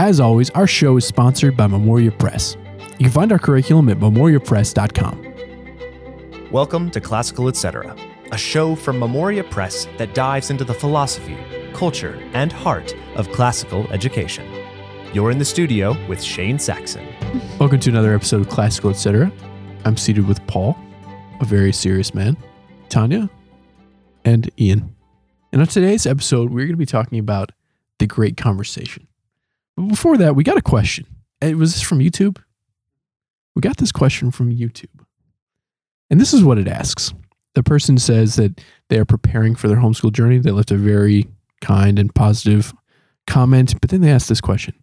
As always, our show is sponsored by Memoria Press. You can find our curriculum at memoriapress.com. Welcome to Classical Etc., a show from Memoria Press that dives into the philosophy, culture, and heart of classical education. You're in the studio with Shane Saxon. Welcome to another episode of Classical Etc. I'm seated with Paul, a very serious man, Tanya, and Ian. And on today's episode, we're going to be talking about the great conversation. Before that, we got a question. And was this from YouTube? We got this question from YouTube. And this is what it asks. The person says that they are preparing for their homeschool journey. They left a very kind and positive comment, but then they ask this question.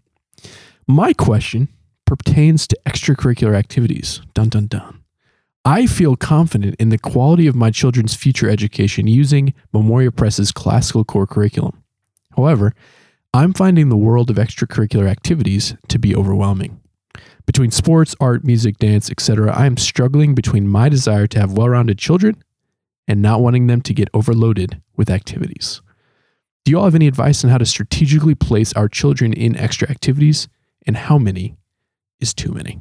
My question pertains to extracurricular activities. Dun dun dun. I feel confident in the quality of my children's future education using Memoria Press's classical core curriculum. However, I'm finding the world of extracurricular activities to be overwhelming. Between sports, art, music, dance, etc., I am struggling between my desire to have well rounded children and not wanting them to get overloaded with activities. Do you all have any advice on how to strategically place our children in extra activities and how many is too many?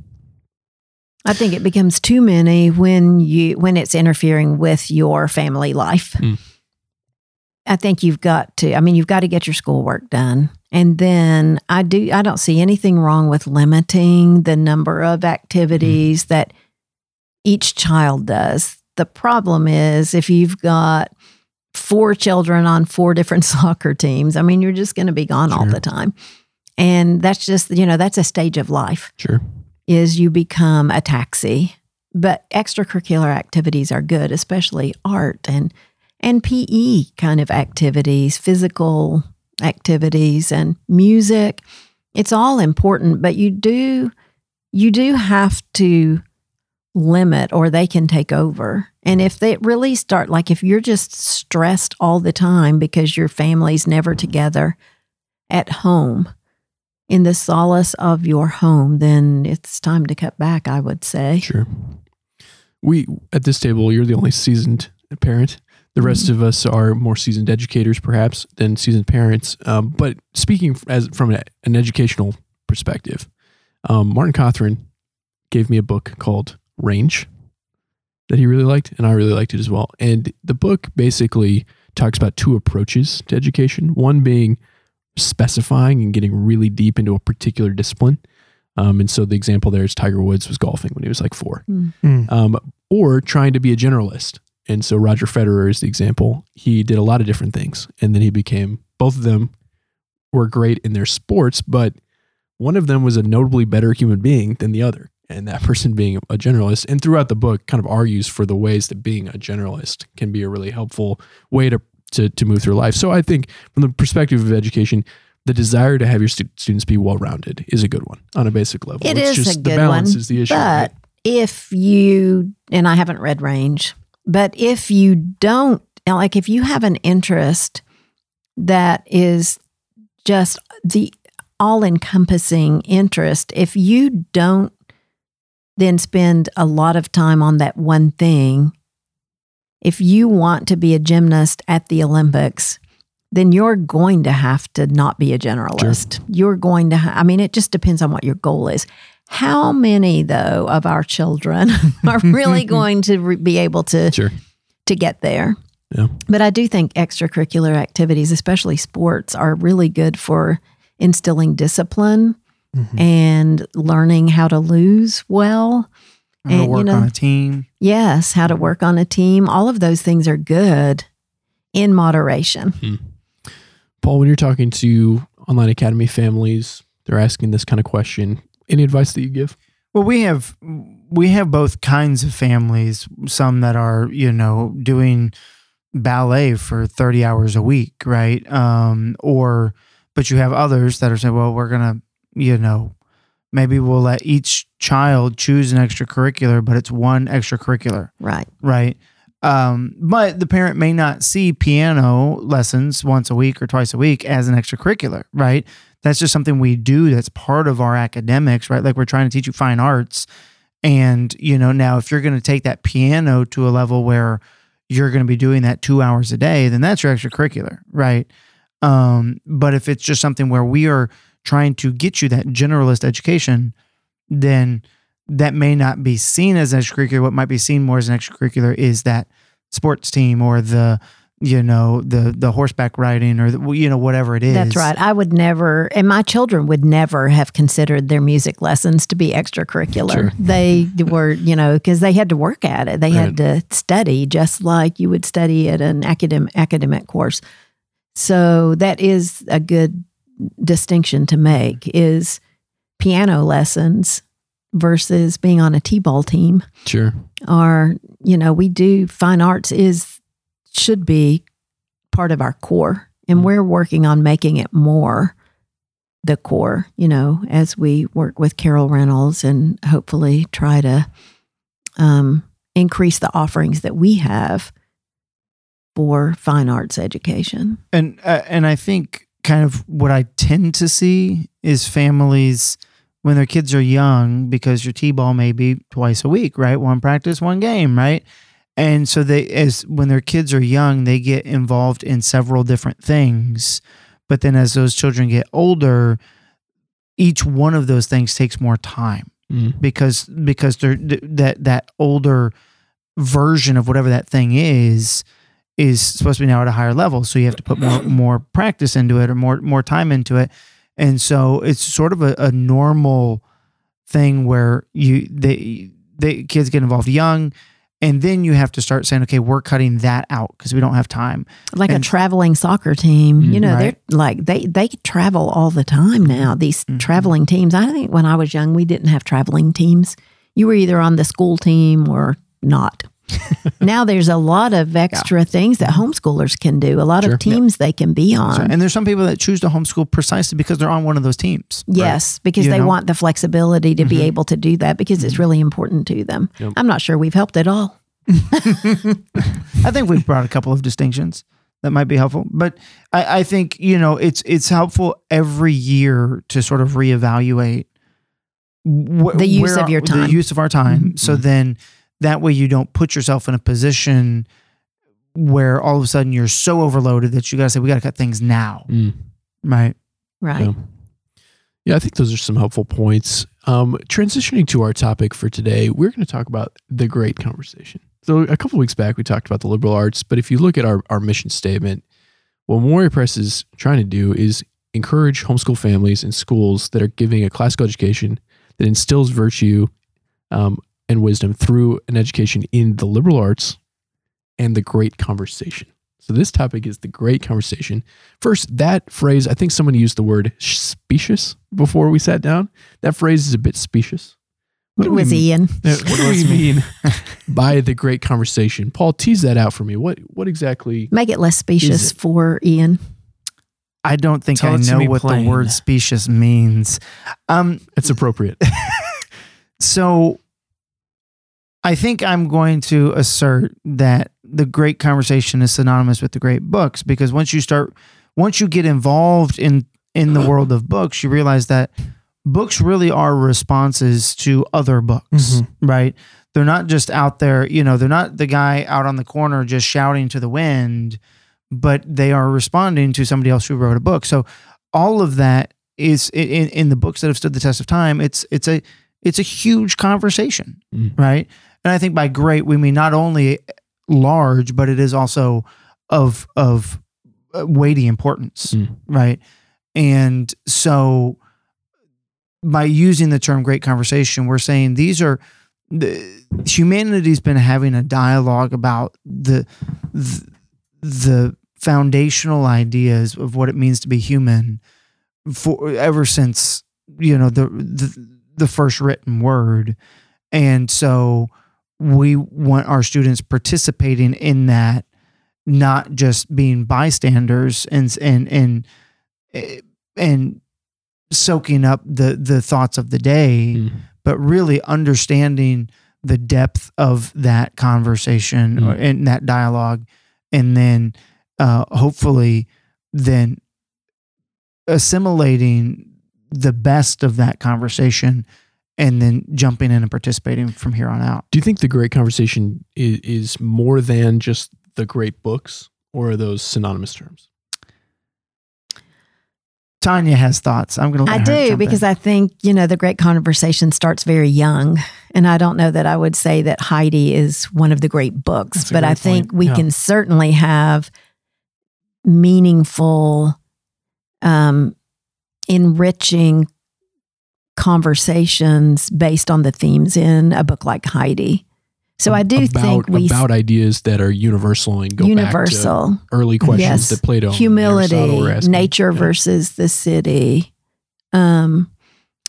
I think it becomes too many when you when it's interfering with your family life. Mm. I think you've got to I mean you've got to get your schoolwork done. And then I do I don't see anything wrong with limiting the number of activities mm-hmm. that each child does. The problem is if you've got four children on four different soccer teams, I mean you're just going to be gone all the time. And that's just, you know, that's a stage of life Sure. is you become a taxi. But extracurricular activities are good, especially art and and PE kind of activities, physical activities and music. It's all important, but you do you do have to limit or they can take over. And if they really start like if you're just stressed all the time because your family's never together at home, in the solace of your home, then it's time to cut back, I would say. Sure. We at this table, you're the only seasoned parent. The rest of us are more seasoned educators, perhaps, than seasoned parents. Um, but speaking as from an, an educational perspective, um, Martin Cothran gave me a book called Range that he really liked, and I really liked it as well. And the book basically talks about two approaches to education. One being specifying and getting really deep into a particular discipline. Um, and so the example there is Tiger Woods was golfing when he was like four, Mm. um, or trying to be a generalist. And so Roger Federer is the example. He did a lot of different things, and then he became both of them were great in their sports, but one of them was a notably better human being than the other. And that person being a generalist, and throughout the book, kind of argues for the ways that being a generalist can be a really helpful way to to, to move through life. So I think from the perspective of education, the desire to have your stu- students be well rounded is a good one on a basic level. It it's is just a the good balance one, is the issue. But right? if you, and I haven't read Range, but if you don't, like if you have an interest that is just the all encompassing interest, if you don't then spend a lot of time on that one thing, if you want to be a gymnast at the Olympics, then you're going to have to not be a generalist. You're going to, ha- I mean, it just depends on what your goal is. How many, though, of our children are really going to re- be able to Sure. to get there? Yeah. But I do think extracurricular activities, especially sports, are really good for instilling discipline Mhm. and learning how to lose well. How to and, you work know- on a team. Yes, how to work on a team. All of those things are good in moderation. Paul, when you're talking to online academy families, they're asking this kind of question. Any advice that you give? Well, we have we have both kinds of families. Some that are you know doing ballet for thirty hours a week, right? Um, or but you have others that are saying, well, we're gonna you know maybe we'll let each child choose an extracurricular, but it's one extracurricular. Right. right? Um, but the parent may not see piano lessons once a week or twice a week as an extracurricular, right? That's just something we do that's part of our academics, right? Like we're trying to teach you fine arts. And, you know, now if you're going to take that piano to a level where you're going to be doing that two hours a day, then that's your extracurricular, right? Um, but if it's just something where we are trying to get you that generalist education, then that may not be seen as an extracurricular. What might be seen more as an extracurricular is that sports team or the you know the the horseback riding or the, you know whatever it is. That's right. I would never, and my children would never have considered their music lessons to be extracurricular. Sure. They were, you know, because they had to work at it. They had to study just like you would study at an academic academic course. So that is a good distinction to make. Is piano lessons versus being on a t-ball team Sure. are you know we do fine arts is should be part of our core and we're working on making it more the core you know as we work with carol reynolds and hopefully try to um, increase the offerings that we have for fine arts education and uh, and I think kind of what I tend to see is families when their kids are young because your t-ball may be twice a week, right? One practice, one game, right? And so they as when their kids are young, they get involved in several different things. But then as those children get older, each one of those things takes more time Mm. because because they're th- that that older version of whatever that thing is is supposed to be now at a higher level so you have to put more more practice into it or more more time into it and so it's sort of a, a normal thing where you they they kids get involved young and then you have to start saying okay we're cutting that out because we don't have time like And- a traveling soccer team you Mm, know right. they're like they they travel all the time now these Mhm. traveling teams i think when i was young we didn't have traveling teams you were either on the school team or not now there's a lot of extra things that homeschoolers can do a lot Sure. of teams they can be on and there's some people that choose to homeschool precisely because they're on one of those teams Yes, because You they know? want the flexibility to be Mhm. able to do that because it's really important to them. Yep. I'm not sure we've helped at all. I think we've brought a couple of distinctions that might be helpful, but I, I think you know it's it's helpful every year to sort of reevaluate wh- The use of your time. the use of our time. Mhm. So then that way you don't put yourself in a position where all of a sudden you're so overloaded that you got to say we got to cut things now, Mm. right? Right. Yeah. Yeah, I think those are some helpful points. Um, transitioning to our topic for today, we're going to talk about the great conversation. So, a couple weeks back, we talked about the liberal arts, but if you look at our, our mission statement, what Memoria Press is trying to do is encourage homeschool families and schools that are giving a classical education that instills virtue um, and wisdom through an education in the liberal arts and the great conversation. So, this topic is the great conversation. First, that phrase, I think someone used the word specious before we sat down. That phrase is a bit specious. What It do we was mean- Ian. What do we mean by the great conversation? Paul, tease that out for me. What what exactly? Make it less specious it? for Ian. I don't think Tell I know what plain. the word specious means. Um, It's appropriate. So I think I'm going to assert that the great conversation is synonymous with the great books because once you start once you get involved in in the world of books, you realize that books really are responses to other books, Mhm. right? They're not just out there, you know, they're not the guy out on the corner just shouting to the wind, but they are responding to somebody else who wrote a book. So all of that is in, in the books that have stood the test of time. It's it's a it's a huge conversation, Mm. right? And I think by great we mean not only large, but it is also of of uh, weighty importance, Mm. right? And so by using the term great conversation, we're saying these are the humanity's been having a dialogue about the the, the foundational ideas of what it means to be human for ever since you know the the, the first written word and so we want our students participating in that not just being bystanders and and and eh, and soaking up the the thoughts of the day Mm. but really understanding the depth of that conversation or Mm. in that dialogue and then uh, hopefully then assimilating the best of that conversation and then jumping in and participating from here on out Do you think the great conversation is, is more than just the great books, or are those synonymous terms? Tanya has thoughts. I'm going to. I do because I think you know the great conversation starts very young, and I don't know that I would say that Heidi is one of the great books, That's but great I think point. we Yeah. can certainly have meaningful, um, enriching conversations based on the themes in a book like Heidi. So I do about, think we about ideas that are universal and go back universal to early questions Yes. that Plato humility, asking. nature Yeah. versus the city. Um,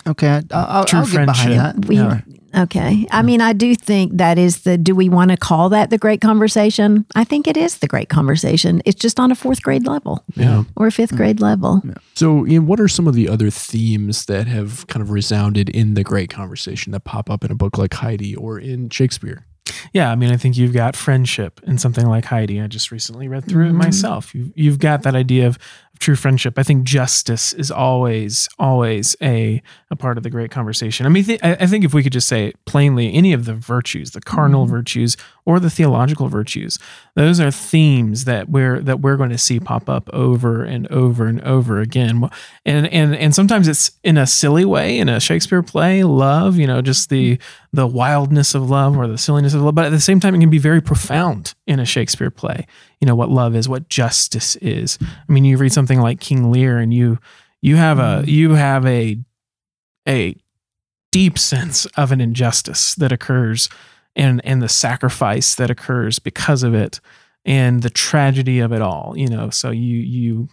Okay, I- I'll, I'll, True I'll get behind that. We- Yeah. Okay. I mean, I do think that is the, do we want to call that the great conversation? I think it is the great conversation. It's just on a fourth grade level Yeah. or a fifth grade level. So, Ian, what are some of the other themes that have kind of resounded in the great conversation that pop up in a book like Heidi or in Shakespeare? Yeah, I mean, I think you've got friendship in something like Heidi. I just recently read through it Mhm. myself. You, you've got that idea of, of true friendship. I think justice is always, always a a part of the great conversation. I mean, th- I, think if we could just say plainly, any of the virtues, the cardinal Mhm. virtues or the theological virtues, those are themes that we're that we're going to see pop up over and over and over again. And and and sometimes it's in a silly way in a Shakespeare play, love, you know, just the the wildness of love or the silliness of love, but at the same time, it can be very profound in a Shakespeare play. You know what love is, what justice is. I mean, you read something like King Lear, and you you have a you have a a deep sense of an injustice that occurs, and and the sacrifice that occurs because of it, and the tragedy of it all. You know, so you you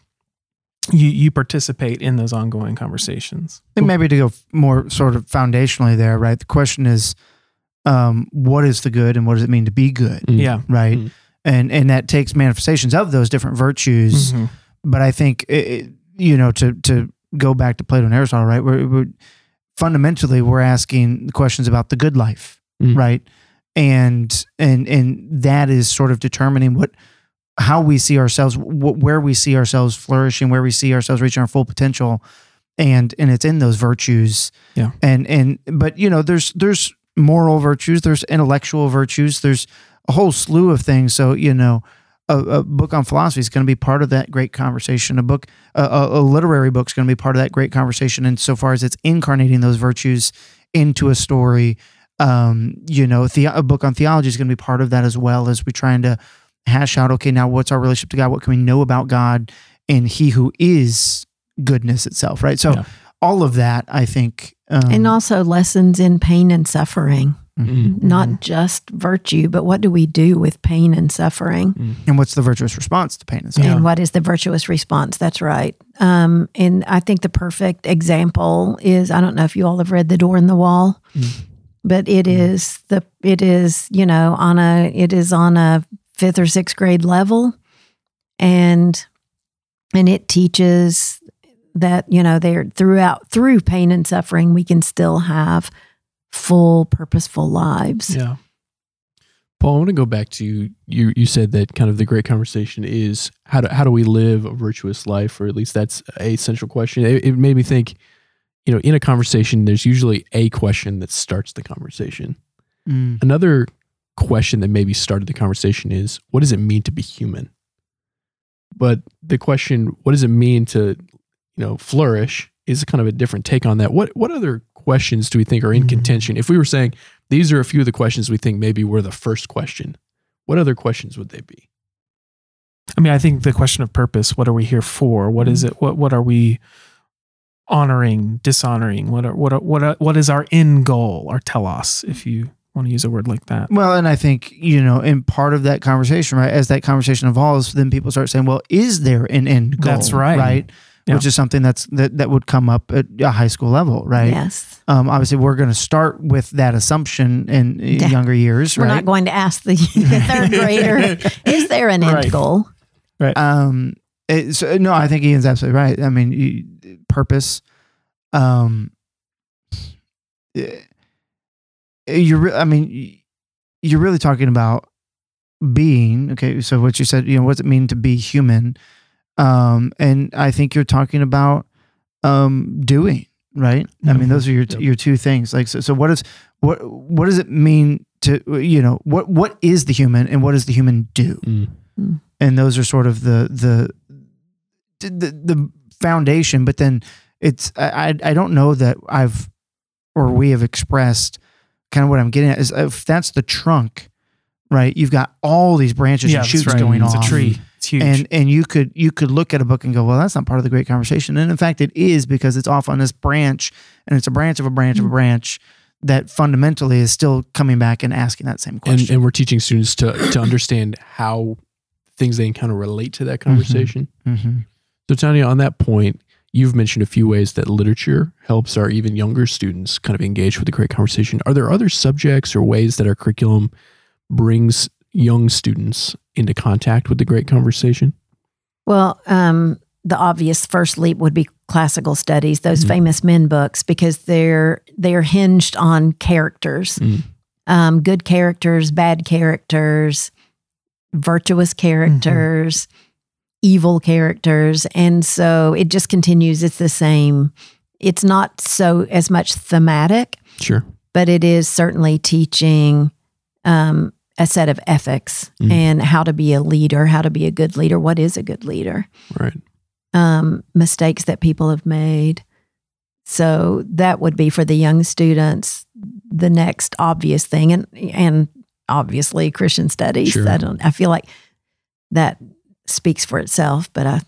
you you participate in those ongoing conversations. I think maybe to go more sort of foundationally there, right? The question is, um, what is the good and what does it mean to be good, Mm. Yeah. right? Mhm. And and that takes manifestations of those different virtues. Mhm. But I think it, you know to to go back to Plato and Aristotle, right? We're, we're fundamentally we're asking questions about the good life, Mm. right? And and and that is sort of determining what how we see ourselves, wh- where we see ourselves flourishing, where we see ourselves reaching our full potential, and and it's in those virtues. Yeah. And and but you know, there's there's moral virtues, there's intellectual virtues, there's a whole slew of things. So you know, a, a book on philosophy is going to be part of that great conversation. A book, a, a, a literary book is going to be part of that great conversation. And so far as it's incarnating those virtues into a story, um, you know, the, a book on theology is going to be part of that as well as we're trying to hash out. Okay, now what's our relationship to God? What can we know about God and He who is goodness itself? Right. So Yeah. all of that, I think, um, And also lessons in pain and suffering, Mm. not just virtue, but what do we do with pain and suffering? and what's the virtuous response to pain and suffering? And what is the virtuous response? That's right. Um, and I think the perfect example is I don't know if you all have read The Door in the Wall, Mm. but it is the it is you know on a it is on a fifth or sixth grade level, and and it teaches that you know they're throughout through pain and suffering we can still have full purposeful lives. Yeah. Paul, I want to go back to you. You said that kind of the great conversation is how do how do we live a virtuous life, or at least that's a central question. It, it made me think, you know, in a conversation, there's usually a question that starts the conversation. Mm. Another question that maybe started the conversation is, what does it mean to be human? But the question, what does it mean to, you know, flourish, is kind of a different take on that. What what other questions do we think are in Mhm. contention? If we were saying these are a few of the questions we think maybe were the first question, what other questions would they be? I mean, I think the question of purpose, what are we here for? What is it? What what are we honoring, dishonoring? What are what are, what are, what is our end goal, our telos, if you want to use a word like that? Well, and I think, you know, in part of that conversation, right, as that conversation evolves, then people start saying, well, is there an end goal? That's right. Right. Yeah. Which is something that's that, that would come up at a high school level, right? Yes. Um, obviously, we're going to start with that assumption in Yeah. younger years, We're right? not going to ask the, the third grader, is there an end Right. goal? um, it- so, no, I think Ian's absolutely right. I mean, you, purpose. Um, eh, you're. re- I mean, you're really talking about being. Okay, so what you said, you know, what does it mean to be human? Um, and I think you're talking about um doing right. I mean, Mhm. those are your Yep. your two things. Like, so, so what is what what does it mean to you know what what is the human and what does the human do? and those are sort of the the the, the foundation, but then it's I I I don't know that I've or we have expressed kind of what I'm getting at is if that's the trunk, right? You've got all these branches yeah, and shoots right. going it's off. a tree. It's huge. And and you could you could look at a book and go, well, that's not part of the great conversation. And in fact, it is because it's off on this branch, and it's a branch of a branch Mm. of a branch that fundamentally is still coming back and asking that same question. and we're teaching students to to understand how things they encounter relate to that conversation. mm-hmm. So, Tanya, on that point, you've mentioned a few ways that literature helps our even younger students kind of engage with the great conversation. Are there other subjects or ways that our curriculum brings young students into contact with the great conversation? Well, um, the obvious first leap would be classical studies, those Mhm. famous men books, because they're they're hinged on characters, Mm. um, good characters, bad characters, virtuous characters, evil characters, and so it just continues. It's the same. It's not so as much thematic, Sure. but it is certainly teaching um, a set of ethics Mm. and how to be a leader, how to be a good leader. What is a good leader? Right. um, mistakes that people have made. So that would be for the young students the next obvious thing, and and obviously Christian studies. Sure. I don't. I feel like that speaks for itself, but I.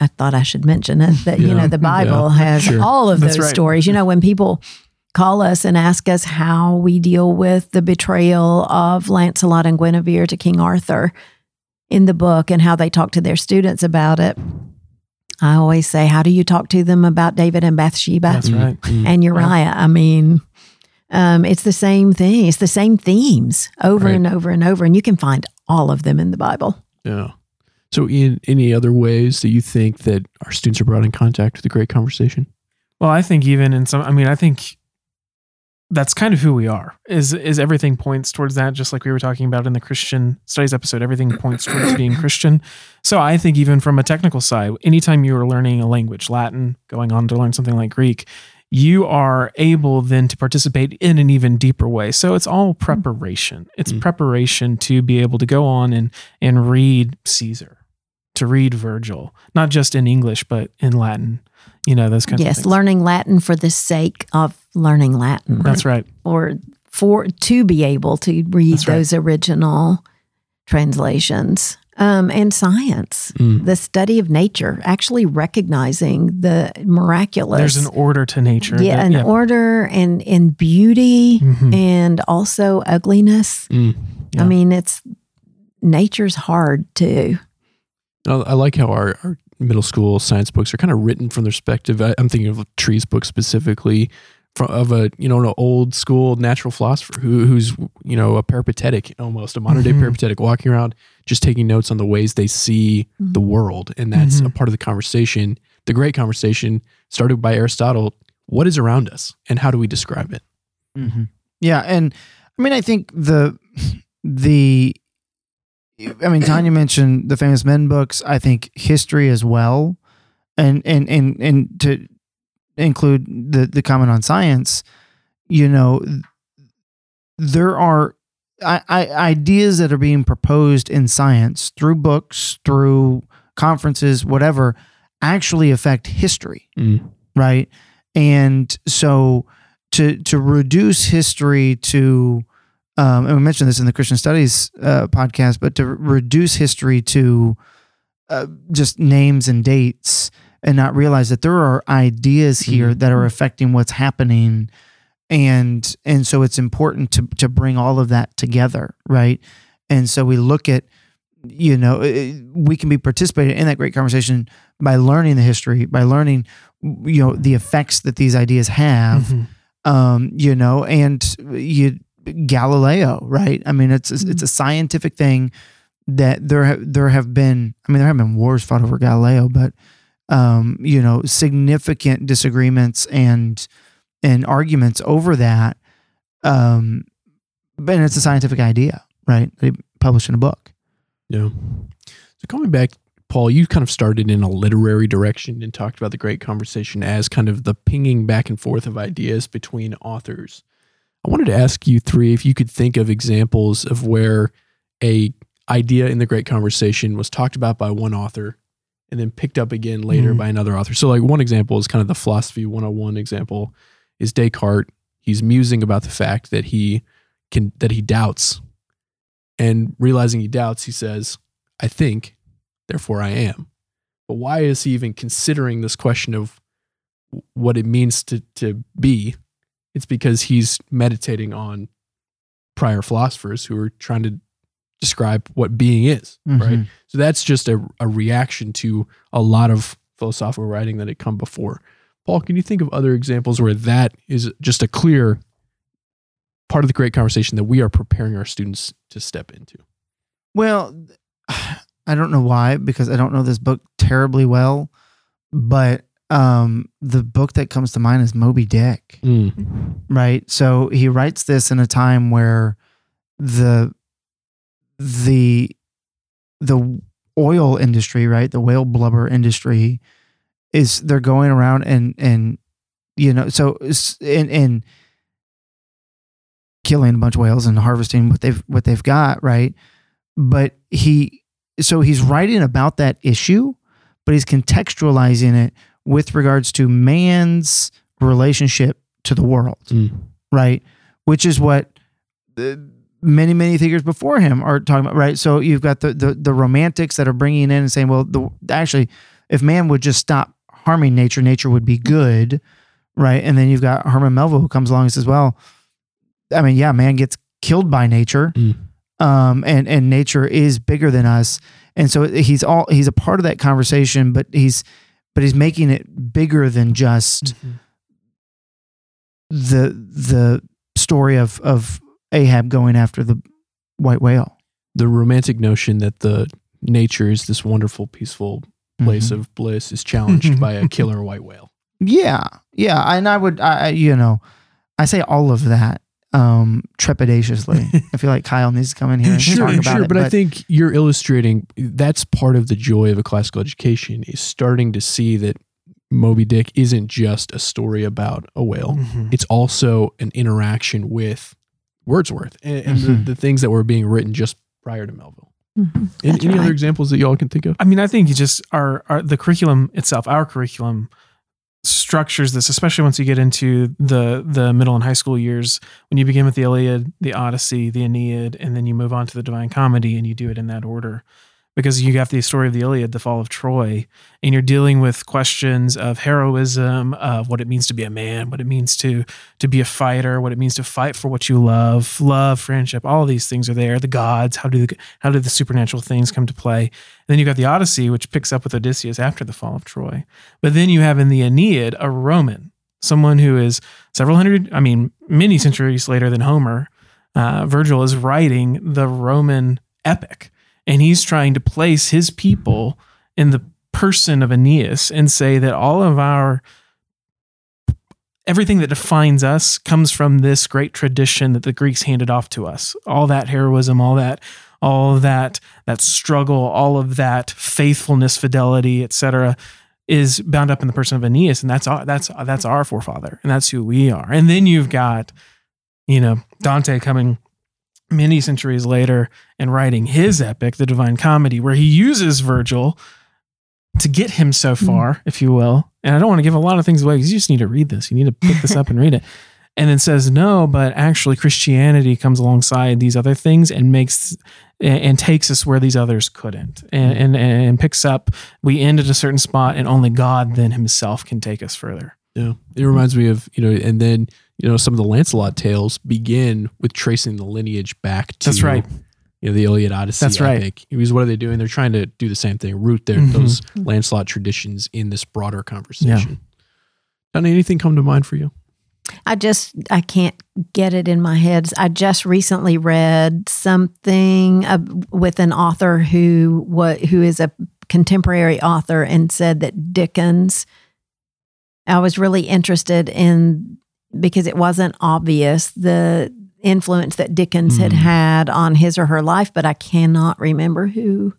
I thought I should mention it that you know the Bible Yeah. has Sure. all of That's those right. stories. You know when people call us and ask us how we deal with the betrayal of Lancelot and Guinevere to King Arthur in the book and how they talk to their students about it. I always say, how do you talk to them about David and Bathsheba That's right. Mm. and Uriah? I mean, um, it's the same thing. It's the same themes over Right. and over and over, and you can find all of them in the Bible. Yeah. So, in any other ways that you think that our students are brought in contact with the great conversation? Well, I think even in some, I mean, I think that's kind of who we are. Is is everything points towards that? Just like we were talking about in the Christian studies episode, everything points towards being Christian. So I think even from a technical side, anytime you are learning a language, Latin, going on to learn something like Greek, you are able then to participate in an even deeper way. So it's all preparation. It's Mm. preparation to be able to go on and and read Caesar, to read Virgil, not just in English but in Latin. You know those kinds of yes, learning Latin for the sake of learning Latin, That's right. or for to be able to read That's right. those original translations. Um, and science, Mm. the study of nature, actually recognizing the miraculous. There's an order to nature. yeah, that- an order and and beauty Mhm. and also ugliness. Mm. Yeah. I mean, it's nature's hard I I like how our, our middle school science books are kind of written from the perspective. I, I'm thinking of Tree's book specifically from of a you know an old school natural philosopher who who's you know a peripatetic almost a modern day Mhm. peripatetic walking around just taking notes on the ways they see Mhm. the world, and that's a Mhm. part of the conversation. The great conversation started by Aristotle. What is around us, and how do we describe it? Mm-hmm. Yeah, and I mean, I think the the I mean, Tanya mentioned the famous men books. I think history as well, and and and and to include the the comment on science. You know, there are I, I, ideas that are being proposed in science through books, through conferences, whatever, actually affect history Mm. right? And so to to reduce history to um, and we mentioned this in the Christian Studies uh, podcast, but to reduce history to uh, just names and dates and not realize that there are ideas here that are affecting what's happening. And and so it's important to to bring all of that together right? And so we look at you know it- we can be participating in that great conversation by learning the history by learning you know the effects that these ideas have. Mhm. um you know and you galileo right i mean it's it's a scientific thing that there have there have been i mean there have been wars fought over galileo but um you know significant disagreements and and arguments over that um but it's a scientific idea right they published in a book Yeah. So coming back, Paul, you kind of started in a literary direction and talked about the great conversation as kind of the pinging back and forth of ideas between authors. I wanted to ask you three if you could think of examples of where a idea in the great conversation was talked about by one author and then picked up again later Mhm. by another author. So like one example is kind of the philosophy 101 example is Descartes. He's musing about the fact that he can that he doubts and realizing he doubts, he says, I think, therefore I am. But why is he even considering this question of what it means to to be? It's because he's meditating on prior philosophers who are trying to describe what being is, right? Mhm. So that's just a, a reaction to a lot of philosophical writing that had come before. Paul, can you think of other examples where that is just a clear part of the great conversation that we are preparing our students to step into? Well, I don't know why because I don't know this book terribly well, but um, the book that comes to mind is Moby Dick, right? So he writes this in a time where the the the oil industry, right, the whale blubber industry, is they're going around and and you know so and and killing a bunch of whales and harvesting what they've what they've got, right? But he so he's writing about that issue, but he's contextualizing it with regards to man's relationship to the world, Mm. right? Which is what the, many many thinkers before him are talking about, right? So you've got the the, the romantics that are bringing in and saying, well, the, actually, if man would just stop harming nature, nature would be good, right? And then you've got Herman Melville who comes along and says, well, I mean, yeah, man gets killed by nature, Mm. um, and and nature is bigger than us, and so he's all he's a part of that conversation, but he's but he's making it bigger than just the the story of of Ahab going after the white whale. The romantic notion that the nature is this wonderful, peaceful place Mhm. of bliss is challenged by a killer white whale. Yeah, yeah, and I would, I I- you know, I say all of that um trepidatiously. I feel like Kyle needs to come in here and sure, talk about sure, it. but, I think you're illustrating that's part of the joy of a classical education is starting to see that Moby Dick isn't just a story about a whale. Mhm. It's also an interaction with Wordsworth and, and Mhm. the, the things that were being written just prior to Melville. Mhm. Any, That's any other examples that y'all can think of? I mean, I think you just our, our the curriculum itself, our curriculum structures this, especially once you get into the the middle and high school years, when you begin with the Iliad, the Odyssey, the Aeneid, and then you move on to the Divine Comedy, and you do it in that order. Because you have the story of the Iliad, the fall of Troy, and you're dealing with questions of heroism, of what it means to be a man, what it means to to be a fighter, what it means to fight for what you love, love, friendship, all these things are there. The gods, how do the, how do the supernatural things come to play? And then you've got the Odyssey, which picks up with Odysseus after the fall of Troy. But then you have in the Aeneid a Roman, someone who is several hundred, I mean, many centuries later than Homer. Uh, Virgil is writing the Roman epic, and he's trying to place his people in the person of Aeneas and say that all of our everything that defines us comes from this great tradition that the Greeks handed off to us. All that heroism, all that all that that struggle, all of that faithfulness, fidelity, etc., is bound up in the person of Aeneas, and that's our that's that's our forefather, and that's who we are. And then you've got, you know, Dante coming many centuries later and writing his epic, the Divine Comedy, where he uses Virgil to get him so mm-hmm. far, if you will. And I don't want to give a lot of things away because you just need to read this. You need to pick this up and read it. And then says no, but actually Christianity comes alongside these other things and makes and, and takes us where these others couldn't, and, mm-hmm. and and picks up. We end at a certain spot, and only God then Himself can take us further. Yeah. It reminds me of, you know, and then, you know, some of the Lancelot tales begin with tracing the lineage back to That's right. You know, the Iliad Odyssey. That's right. epic. Because what are they doing? They're trying to do the same thing, root their Mhm. those Lancelot traditions in this broader conversation. Donnie, anything come to mind for you? I just I can't get it in my head. I just recently read something uh, with an author who what who is a contemporary author and said that Dickens. I was really interested in because it wasn't obvious the influence that Dickens had Mm. had on his or her life, but I cannot remember who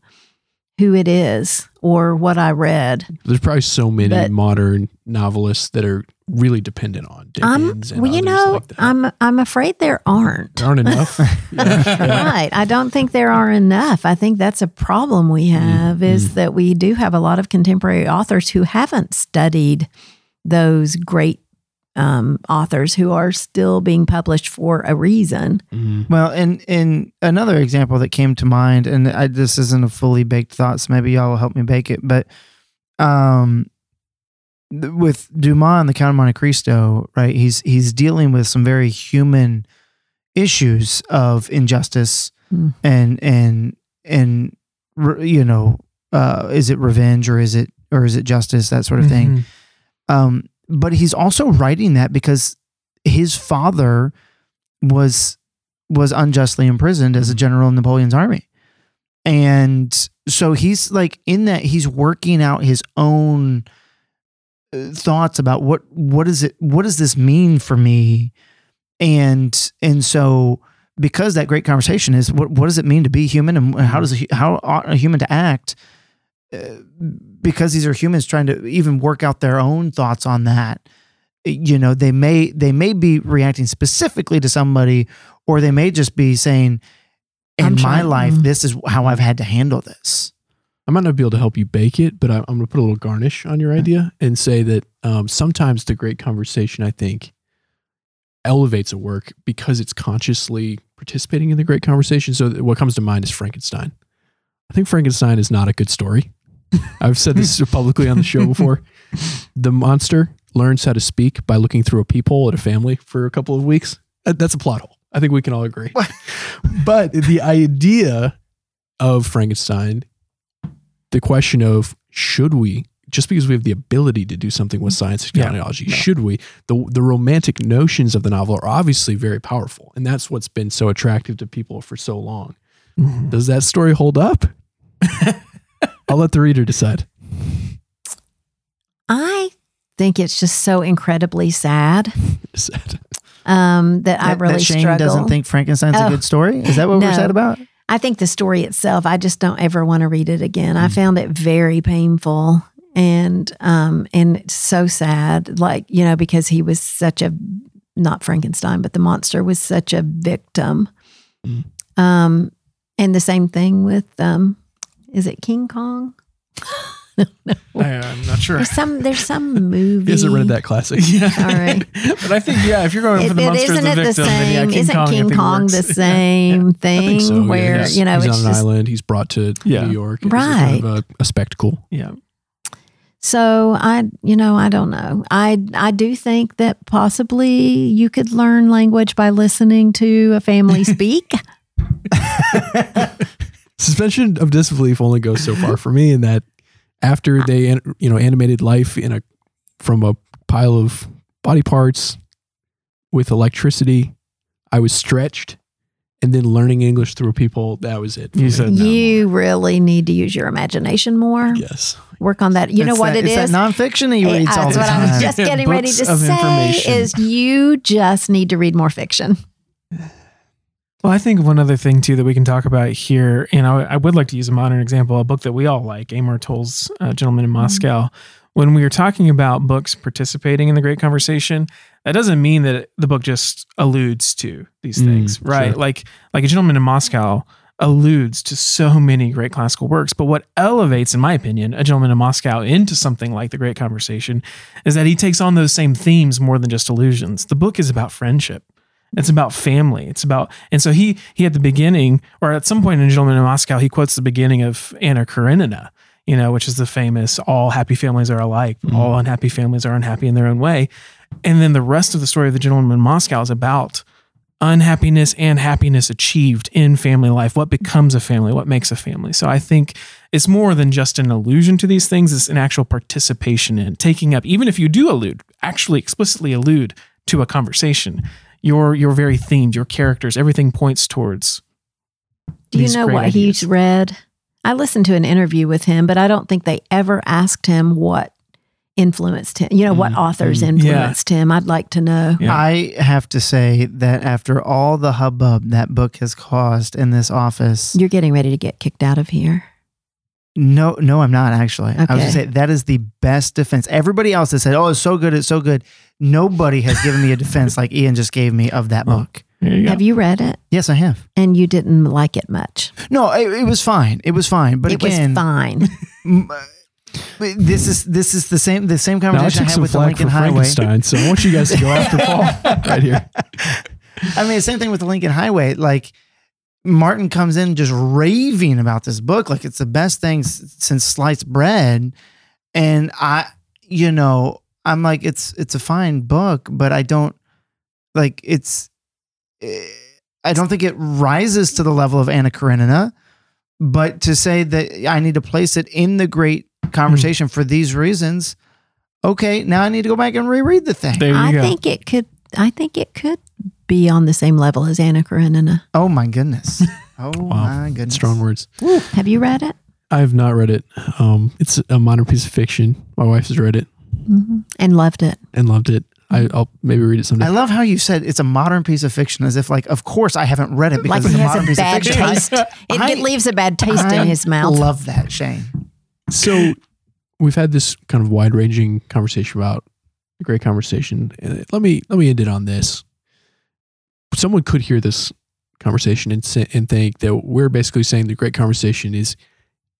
who it is or what I read. There's probably so many But- modern novelists that are really dependent on I'm Dickens and well, you know, like that. I'm I'm afraid there aren't. there aren't enough. Yeah. right. I don't think there are enough. I think that's a problem we have is that we do have a lot of contemporary authors who haven't studied those great um, authors who are still being published for a reason. Mhm. Well, and and another example that came to mind, and I, this isn't a fully baked thought, so maybe y'all will help me bake it. But um, th- with Dumas and the Count of Monte Cristo, right? He's he's dealing with some very human issues of injustice Hmm. and and and re- you know, uh, is it revenge or is it or is it justice? That sort of thing. Mhm. Um, but he's also writing that because his father was was unjustly imprisoned as a general in Napoleon's army. And so he's like in that he's working out his own uh, thoughts about what what is it what does this mean for me? And and so because that great conversation is what what does it mean to be human and how does a, how ought a human to act? Uh, because these are humans trying to even work out their own thoughts on that you know they may they may be reacting specifically to somebody or they may just be saying in I'm my trying- life mm. this is how i've had to handle this I might not be able to help you bake it, but I, I'm going to put a little garnish on your idea and say that um, sometimes the great conversation, I think, elevates a work because it's consciously participating in the great conversation. So what comes to mind is Frankenstein. I think Frankenstein is not a good story. I've said this publicly on the show before. The monster learns how to speak by looking through a peephole at a family for a couple of weeks. Uh, That's a plot hole. I think we can all agree. but the idea of Frankenstein the question of should we just because we have the ability to do something with science and Yeah. technology should we the the romantic notions of the novel are obviously very powerful and that's what's been so attractive to people for so long Mhm. does that story hold up i'll let the reader decide I think it's just so incredibly sad Decide. um, that, I really that Shane struggle. doesn't think frankenstein's Oh. a good story is that what we're sad about I think the story itself, I just don't ever want to read it again. Mm. I found it very painful and um and so sad. Like, you know, because he was such a not Frankenstein, but the monster was such a victim. Mm. Um and the same thing with um is it King Kong? No, I, am uh, not sure. There's some there's some movie. he hasn't read that classic Yeah. All right. but I think yeah, if you're going It, for the it, monster, isn't the it the victim, then yeah, same? King isn't Kong, King Kong works. the same I thing? think so, yeah. where He's- you know he's it's on an just island he's brought to Yeah. new york Right. kind of a, a spectacle Yeah. So I, you know, I don't know. I I do think that possibly you could learn language by listening to a family speak. Suspension of disbelief only goes so far for me in that after they you know animated life in a from a pile of body parts with electricity i was stretched and then learning english through people that was it You said no you really need to use your imagination more. yes Work on that. You know what that, it it's is. that nonfiction that you read uh, all That's the what time I was just getting ready to say. Is you just need to read more fiction. Well, I think one other thing too that we can talk about here, and I, I would like to use a modern example, a book that we all like, Amor Towles uh, Gentleman in Moscow. When we are talking about books participating in the great conversation, that doesn't mean that the book just alludes to these Mm, things, right? sure. Like, like a Gentleman in Moscow alludes to so many great classical works. But what elevates, in my opinion, a Gentleman in Moscow into something like the Great Conversation is that he takes on those same themes more than just allusions. The book is about friendship. It's about family. It's about, and so he he at the beginning, or at some point in Gentleman in Moscow, he quotes the beginning of Anna Karenina, you know, which is the famous "all happy families are alike, mm-hmm. all unhappy families are unhappy in their own way," and then the rest of the story of the Gentleman in Moscow is about unhappiness and happiness achieved in family life. What becomes a family? What makes a family? So I think it's more than just an allusion to these things. It's an actual participation in taking up, even if you do allude, actually explicitly allude to a conversation. Your your very themes, your characters, everything points towards. Do you know great what ideas. he's read? I listened to an interview with him, but I don't think they ever asked him what influenced him. You know, what Mm, authors mm. influenced him. I'd like to know. Yeah. I have to say that after all the hubbub that book has caused in this office, You're getting ready to get kicked out of here. No, no, I'm not actually. I was Okay. gonna say that is the best defense. Everybody else has said, "Oh, it's so good, it's so good." Nobody has given me a defense like Ian just gave me of that Oh. book. There you. Have you read it? Yes, I have. And you didn't like it much. No, it, it was fine. It was fine. But it again, was fine. uh, this is this is the same the same Now I conversation I, had some with the Lincoln for Highway. Frankenstein, so I want you guys to go after Paul right here. I mean, the same thing with the Lincoln Highway. Like Martin comes in just raving about this book, like it's the best thing s- since sliced bread. And I, you know, I'm like, it's it's a fine book, but I don't like it's. eh, I don't think it rises to the level of Anna Karenina, but to say that I need to place it in the great conversation for these reasons, okay, now I need to go back and reread the thing. There you I go. think it could. I think it could be on the same level as Anna Karenina. Oh my goodness. Oh Wow. my goodness. Strong words. Have you read it? I have not read it. Um, it's a modern piece of fiction. My wife has read it hmm And loved it. and loved it. I, I'll maybe read it someday. I love how you said it's a modern piece of fiction, as if like, of course I haven't read it because Like it's a has modern a piece bad of fiction. I- taste. It, I- it leaves a bad taste I in his mouth. I love that, Shane. So we've had this kind of wide ranging conversation about a great conversation. And let me let me end it on this. Someone could hear this conversation and say, and think that we're basically saying the great conversation is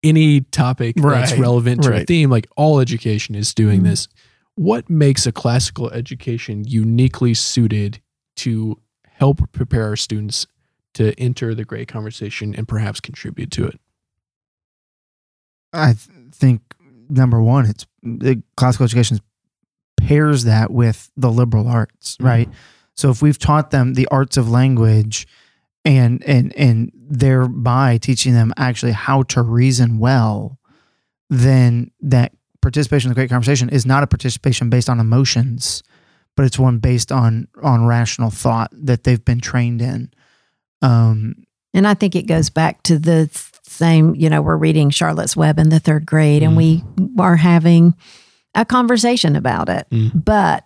any topic that's relevant to a theme, like all education is doing Mhm. this. What makes a classical education uniquely suited to help prepare our students to enter the great conversation and perhaps contribute to it? I th- think number one, it's the classical education pairs that with the liberal arts, right? So if we've taught them the arts of language and and and thereby teaching them actually how to reason well, then that participation in the great conversation is not a participation based on emotions, but it's one based on on rational thought that they've been trained in. Um, And I think it goes back to the same, you know, we're reading Charlotte's Web in the third grade and we are having a conversation about it. Mm. But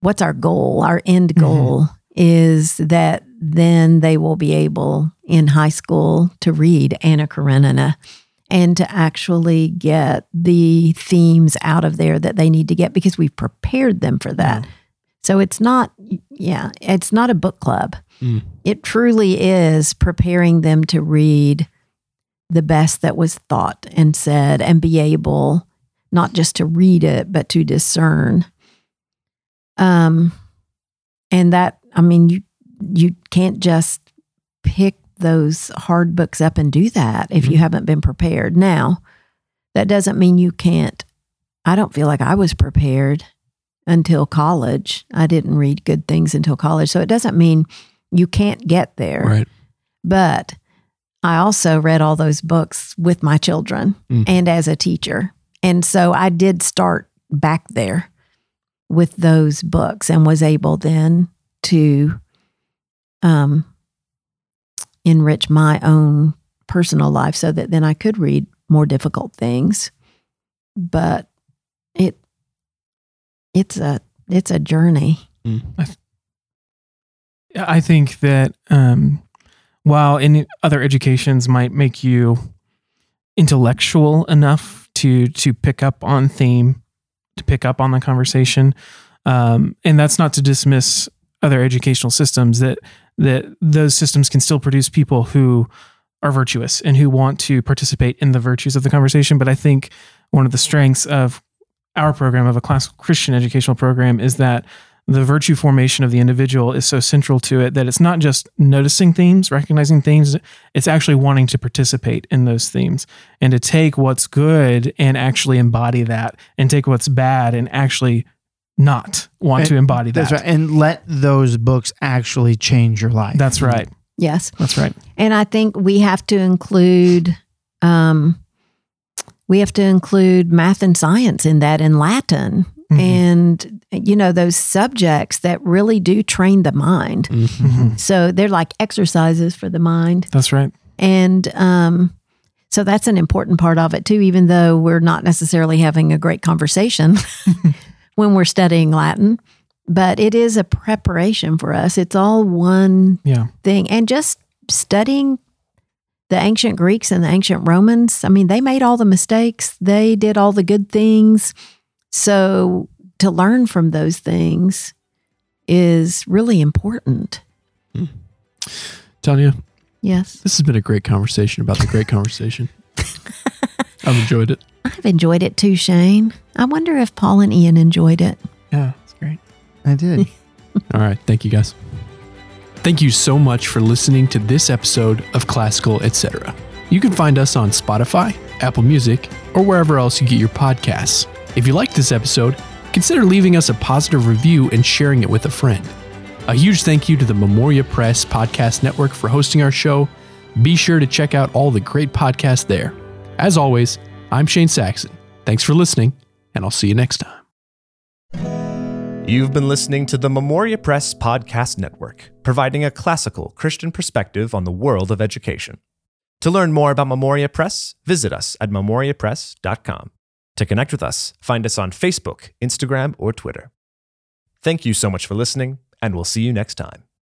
what's our goal? Our end Mhm. goal is that then they will be able in high school to read Anna Karenina and to actually get the themes out of there that they need to get because we've prepared them for that. So it's not, yeah, it's not a book club. Mm. It truly is preparing them to read the best that was thought and said and be able not just to read it, but to discern. Um, and that, I mean, you, you can't just pick those hard books up and do that if you Mhm. haven't been prepared. Now, that doesn't mean you can't. I don't feel like I was prepared until college. I didn't read good things until college. So it doesn't mean you can't get there. Right. But I also read all those books with my children Mm. and as a teacher. And so I did start back there with those books and was able then to um, enrich my own personal life so that then I could read more difficult things. But it it's a it's a journey. I think that um, while in other educations might make you intellectual enough to to pick up on theme, to pick up on the conversation, um, and that's not to dismiss other educational systems that that those systems can still produce people who are virtuous and who want to participate in the virtues of the conversation. But I think one of the strengths of our program of a classical Christian educational program is that the virtue formation of the individual is so central to it that it's not just noticing themes, recognizing themes, it's actually wanting to participate in those themes and to take what's good and actually embody that and take what's bad and actually not want And to embody that. That's right. And let those books actually change your life. That's right. Yes. That's right. And I think we have to include um, we have to include math and science in that in Latin Mhm. and you know those subjects that really do train the mind. Mhm. So they're like exercises for the mind. That's right. And um, so that's an important part of it too, even though we're not necessarily having a great conversation when we're studying Latin. But it is a preparation for us. It's all one Yeah. thing. And just studying the ancient Greeks and the ancient Romans, I mean, they made all the mistakes, they did all the good things. So to learn from those things is really important. Hmm. Tanya, Yes. this has been a great conversation about the great conversation. I've enjoyed it. I've enjoyed it too, Shane. I wonder if Paul and Ian enjoyed it. Yeah, it's great. I did. All right. Thank you, guys. Thank you so much for listening to this episode of Classical Etc. You can find us on Spotify, Apple Music, or wherever else you get your podcasts. If you liked this episode, consider leaving us a positive review and sharing it with a friend. A huge thank you to the Memoria Press Podcast Network for hosting our show. Be sure to check out all the great podcasts there. As always, I'm Shane Saxon. Thanks for listening, and I'll see you next time. You've been listening to the Memoria Press Podcast Network, providing a classical Christian perspective on the world of education. To learn more about Memoria Press, visit us at memoriapress.com. To connect with us, find us on Facebook, Instagram, or Twitter. Thank you so much for listening, and we'll see you next time.